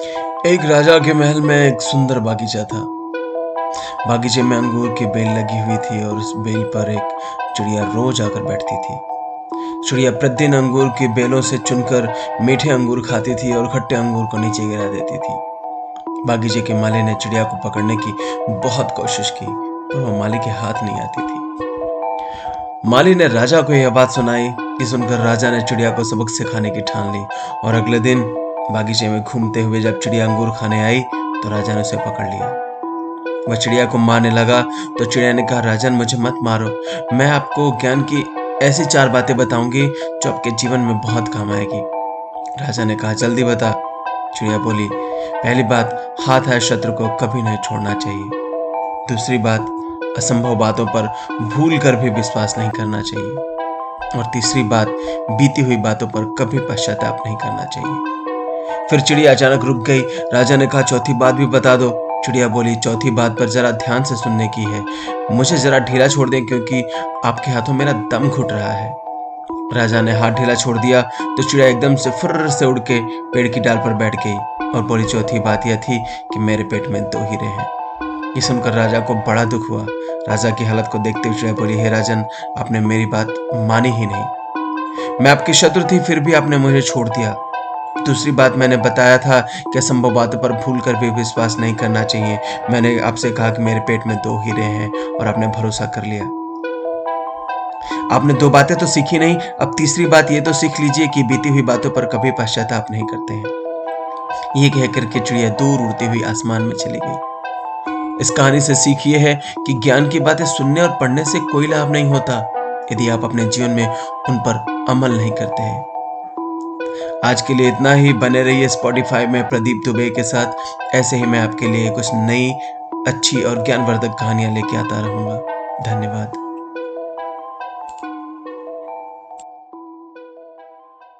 एक राजा के महल में एक सुंदर बागीचा था। बागीचे में अंगूर की बेल लगी हुई थी और उस बेल पर एक चिड़िया रोज आकर बैठती थी। चिड़िया प्रतिदिन अंगूर की बेलों से चुनकर मीठे अंगूर खाती थी और खट्टे अंगूर को नीचे गिरा देती थी। बागीचे के माली ने चिड़िया को पकड़ने की बहुत कोशिश की, पर वह माली के हाथ नहीं आती थी। माली ने राजा को यह बात सुनाई कि सुनकर राजा ने चिड़िया को सबक सिखाने की ठान ली और अगले दिन बागीचे में घूमते हुए जब चिड़िया अंगूर खाने आई तो राजा ने उसे पकड़ लिया। वह चिड़िया को मारने लगा तो चिड़िया ने कहा, राजन, मुझे मत मारो। मैं आपको ज्ञान की ऐसी चार बातें बताऊँगी, जो आपके जीवन में बहुत काम आएगी। राजा ने कहा, जल्दी बता। चिड़िया बोली, पहली बात, हाथ है शत्रु को कभी नहीं छोड़ना चाहिए। दूसरी बात, असंभव बातों पर भूल कर भी विश्वास नहीं करना चाहिए। और तीसरी बात, बीती हुई बातों पर कभी पश्चाताप नहीं करना चाहिए। फिर चिड़िया अचानक रुक गई। राजा ने कहा, चौथी बात भी बता दो। चिड़िया बोली, चौथी बात पर जरा ध्यान से सुनने की है। मुझे जरा ढीला छोड़ दें क्योंकि आपके हाथों मेरा दम घुट रहा है। राजा ने हाथ ढीला छोड़ दिया तो चिड़िया एकदम से फुर्र से उड़ के पेड़ की डाल पर बैठ गई और बोली, चौथी बात यह थी कि मेरे पेट में दो हीरे हैं। ये सुनकर राजा को बड़ा दुख हुआ। राजा की हालत को देखते हुए चिड़िया बोली, हे राजन, आपने मेरी बात मानी ही नहीं। मैं आपकी शत्रु थी, फिर भी आपने मुझे छोड़ दिया। दूसरी बात मैंने बताया था कि असंभव बातों पर भूल कर भी विश्वास नहीं करना चाहिए। मैंने आपसे कहा कि मेरे पेट में दो हीरे हैं और आपने भरोसा कर लिया। आपने दो बातें तो सीखी नहीं, अब तीसरी बात ये तो सीख लीजिए कि बीती हुई बातों पर कभी पश्चाताप नहीं करते हैं। ये कहकर के चिड़िया दूर उड़ती हुई आसमान में चली गई। इस कहानी से सीख ये है कि ज्ञान की बातें सुनने और पढ़ने से कोई लाभ नहीं होता, यदि आप अपने जीवन में उन पर अमल नहीं करते हैं। आज के लिए इतना ही। बने रहिए स्पॉटिफाई में प्रदीप दुबे के साथ। ऐसे ही मैं आपके लिए कुछ नई, अच्छी और ज्ञानवर्धक कहानियाँ लेके आता रहूँगा। धन्यवाद।